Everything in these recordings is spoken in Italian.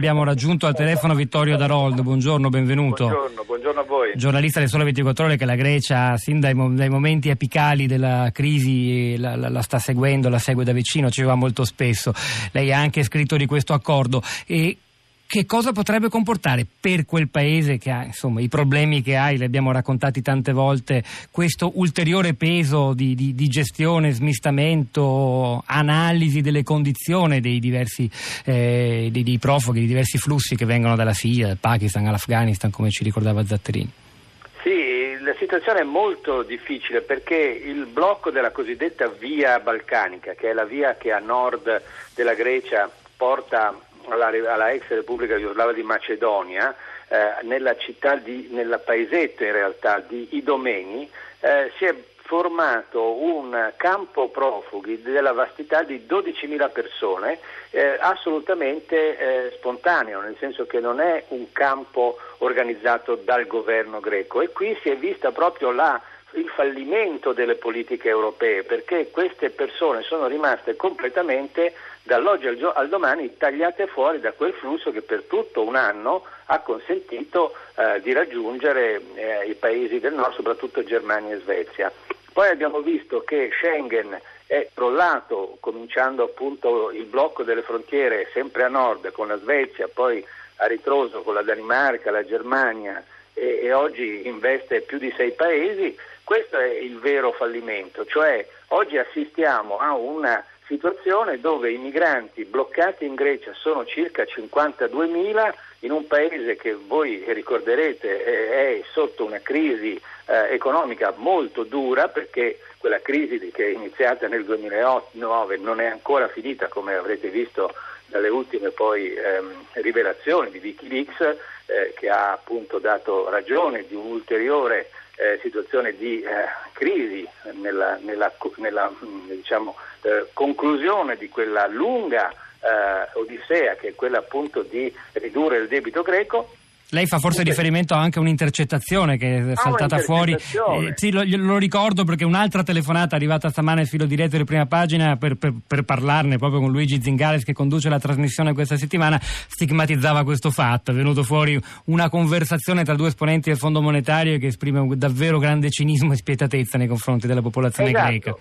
Abbiamo raggiunto al telefono Vittorio Darold, buongiorno, benvenuto. Buongiorno, buongiorno a voi. Giornalista del Sole 24 Ore che la Grecia, sin dai, dai momenti apicali della crisi, la, la, la, sta seguendo, la segue da vicino, ci va molto spesso. Lei ha anche scritto di questo accordo. E che cosa potrebbe comportare per quel paese che ha insomma, i problemi che ha, li abbiamo raccontati tante volte, questo ulteriore peso di, di, di gestione, smistamento, analisi delle condizioni dei diversi eh, dei, dei profughi, dei diversi flussi che vengono dalla Siria, dal Pakistan all'Afghanistan, come ci ricordava Zatterini? Sì, la situazione è molto difficile perché il blocco della cosiddetta via balcanica, che è la via che a nord della Grecia porta alla, alla ex Repubblica Jugoslava di Macedonia, eh, nella città di, nella paesetto in realtà di Idomeni, eh, si è formato un campo profughi della vastità di 12.000 persone, eh, assolutamente eh, spontaneo, nel senso che non è un campo organizzato dal governo greco. E qui si è vista proprio la il fallimento delle politiche europee perché queste persone sono rimaste completamente dall'oggi al, gio- al, domani tagliate fuori da quel flusso che per tutto un anno ha consentito eh, di raggiungere eh, i paesi del nord, soprattutto Germania e Svezia. Poi abbiamo visto che Schengen è crollato, cominciando appunto il blocco delle frontiere sempre a nord con la Svezia, poi a ritroso con la Danimarca, la Germania e, e oggi investe più di sei paesi. Questo è il vero fallimento, cioè oggi assistiamo a una situazione dove i migranti bloccati in Grecia sono circa 52.000 in un paese che voi ricorderete è sotto una crisi eh, economica molto dura perché quella crisi che è iniziata nel 2009 non è ancora finita come avrete visto dalle ultime poi ehm, rivelazioni di Wikileaks eh, che ha appunto dato ragione di un'ulteriore eh, situazione di eh, crisi nella, nella, nella diciamo, eh, conclusione di quella lunga eh, odissea che è quella appunto di ridurre il debito greco lei fa forse riferimento anche a un'intercettazione che è ah, saltata fuori. Eh, sì, lo, lo, ricordo perché un'altra telefonata arrivata stamane al filo diretto di prima pagina per, per, per, parlarne proprio con Luigi Zingales che conduce la trasmissione questa settimana stigmatizzava questo fatto. È venuto fuori una conversazione tra due esponenti del Fondo Monetario che esprime un davvero grande cinismo e spietatezza nei confronti della popolazione esatto. greca.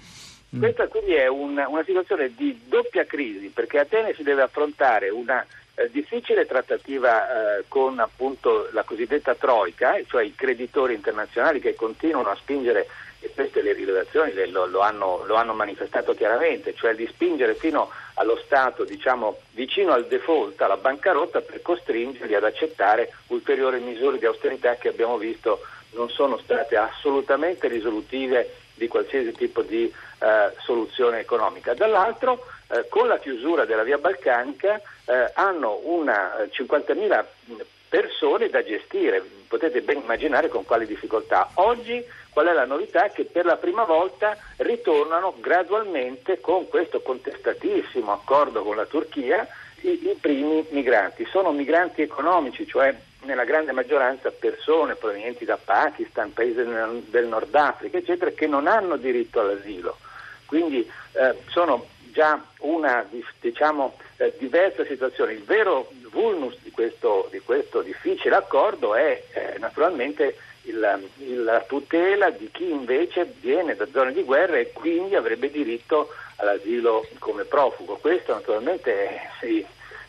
Mm. Questa quindi è una, una situazione di doppia crisi perché Atene si deve affrontare una eh, difficile trattativa eh, con appunto la cosiddetta troica, cioè i creditori internazionali che continuano a spingere, e queste le rilevazioni lo, lo, hanno, lo, hanno, manifestato chiaramente, cioè di spingere fino allo Stato diciamo, vicino al default, alla bancarotta, per costringerli ad accettare ulteriori misure di austerità che abbiamo visto non sono state assolutamente risolutive di qualsiasi tipo di eh, soluzione economica. Dall'altro, eh, con la chiusura della via balcanica, eh, hanno una 50.000 eh, persone da gestire, potete ben immaginare con quali difficoltà. Oggi qual è la novità? Che per la prima volta ritornano gradualmente con questo contestatissimo accordo con la Turchia i, i primi migranti. Sono migranti economici, cioè nella grande maggioranza persone provenienti da Pakistan, paesi del Nord Africa, eccetera, che non hanno diritto all'asilo. Quindi eh, sono già una diciamo, eh, diversa situazione. Il vero vulnus di questo, di questo difficile accordo è eh, naturalmente il, il, la tutela di chi invece viene da zone di guerra e quindi avrebbe diritto all'asilo come profugo. Questo naturalmente si,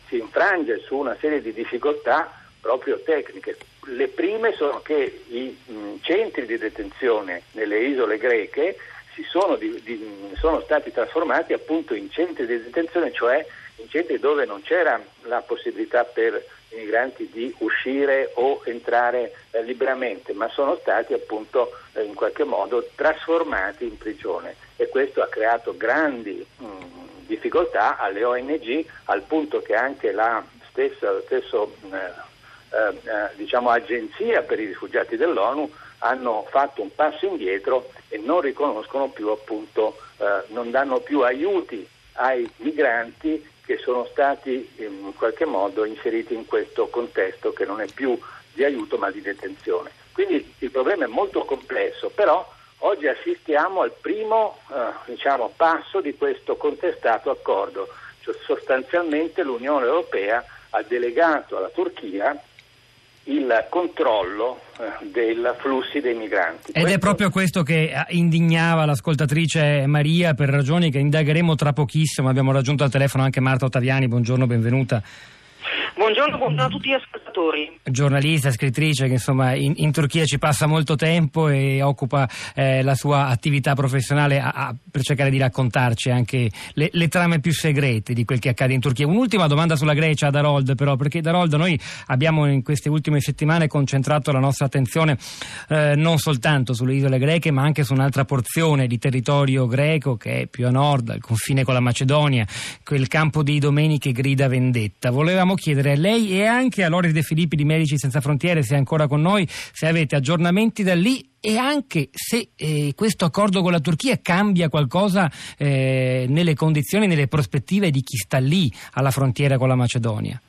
si infrange su una serie di difficoltà proprio tecniche. Le prime sono che i mh, centri di detenzione nelle isole greche sono, di, di, sono, stati trasformati appunto in centri di detenzione, cioè in centri dove non c'era la possibilità per i migranti di uscire o entrare eh, liberamente, ma sono stati appunto eh, in qualche modo trasformati in prigione. E questo ha creato grandi mh, difficoltà alle ONG al punto che anche la stessa, stesso eh, eh, eh, diciamo, agenzia per i rifugiati dell'ONU hanno fatto un passo indietro e non riconoscono più appunto, eh, non danno più aiuti ai migranti che sono stati in qualche modo inseriti in questo contesto che non è più di aiuto ma di detenzione. Quindi il problema è molto complesso, però oggi assistiamo al primo eh, diciamo, passo di questo contestato accordo, cioè sostanzialmente l'Unione Europea ha delegato alla Turchia il controllo eh, dei flussi dei migranti. Ed questo... è proprio questo che indignava l'ascoltatrice Maria per ragioni che indagheremo tra pochissimo. Abbiamo raggiunto al telefono anche Marta Ottaviani, buongiorno, benvenuta. Buongiorno, buongiorno, a tutti gli ascoltatori. Giornalista, scrittrice che insomma in, in Turchia ci passa molto tempo e occupa eh, la sua attività professionale a, a, per cercare di raccontarci anche le, le, trame più segrete di quel che accade in Turchia. Un'ultima domanda sulla Grecia ad Harold però, perché Harold noi abbiamo in queste ultime settimane concentrato la nostra attenzione eh, non soltanto sulle isole greche ma anche su un'altra porzione di territorio greco che è più a nord, al confine con la Macedonia, quel campo di Idomeni che grida vendetta. Volevamo chiedere chiedere a lei e anche a Lori De Filippi di Medici Senza Frontiere, se è ancora con noi, se avete aggiornamenti da lì e anche se eh, questo accordo con la Turchia cambia qualcosa eh, nelle condizioni, nelle prospettive di chi sta lì alla frontiera con la Macedonia.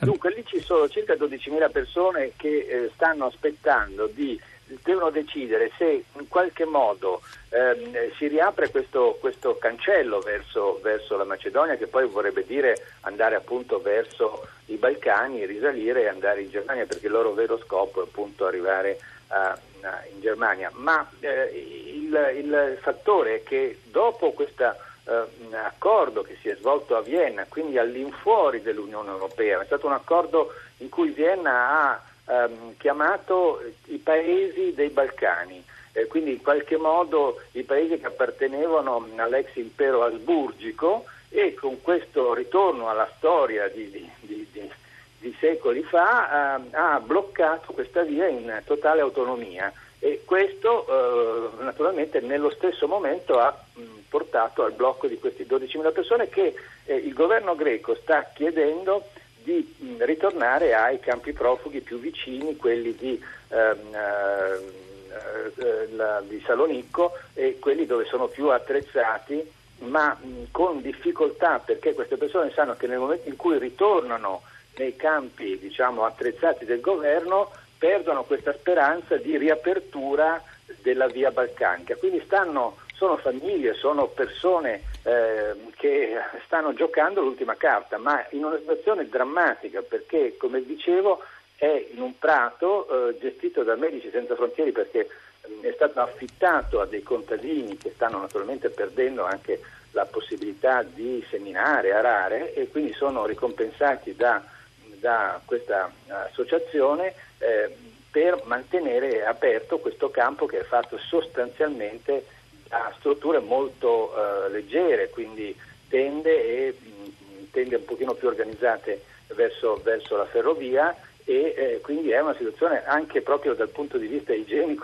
Dunque lì ci sono circa 12.000 persone che eh, stanno aspettando di devono decidere se in qualche modo ehm, si riapre questo, questo cancello verso, verso, la Macedonia, che poi vorrebbe dire andare appunto verso i Balcani, risalire e andare in Germania, perché il loro vero scopo è appunto arrivare a, a, in Germania. Ma eh, il, il, fattore è che dopo questo eh, accordo che si è svolto a Vienna, quindi all'infuori dell'Unione Europea, è stato un accordo in cui Vienna ha ehm, chiamato i paesi dei Balcani, eh, quindi in qualche modo i paesi che appartenevano all'ex impero asburgico e con questo ritorno alla storia di, di, di, di secoli fa eh, ha bloccato questa via in totale autonomia. E questo eh, naturalmente nello stesso momento ha mh, portato al blocco di queste 12.000 persone che eh, il governo greco sta chiedendo di mh, ritornare ai campi profughi più vicini, quelli di, ehm, eh, eh, la, di Salonicco e quelli dove sono più attrezzati, ma mh, con difficoltà perché queste persone sanno che nel momento in cui ritornano nei campi diciamo, attrezzati del governo perdono questa speranza di riapertura della via balcanica. Quindi stanno sono famiglie, sono persone eh, che stanno giocando l'ultima carta, ma in una situazione drammatica perché, come dicevo, è in un prato eh, gestito da Medici Senza Frontiere perché è stato affittato a dei contadini che stanno naturalmente perdendo anche la possibilità di seminare, arare e quindi sono ricompensati da, da questa associazione eh, per mantenere aperto questo campo che è fatto sostanzialmente ha strutture molto eh, leggere, quindi tende, e, mm, tende un pochino più organizzate verso, verso la ferrovia e eh, quindi è una situazione anche proprio dal punto di vista igienico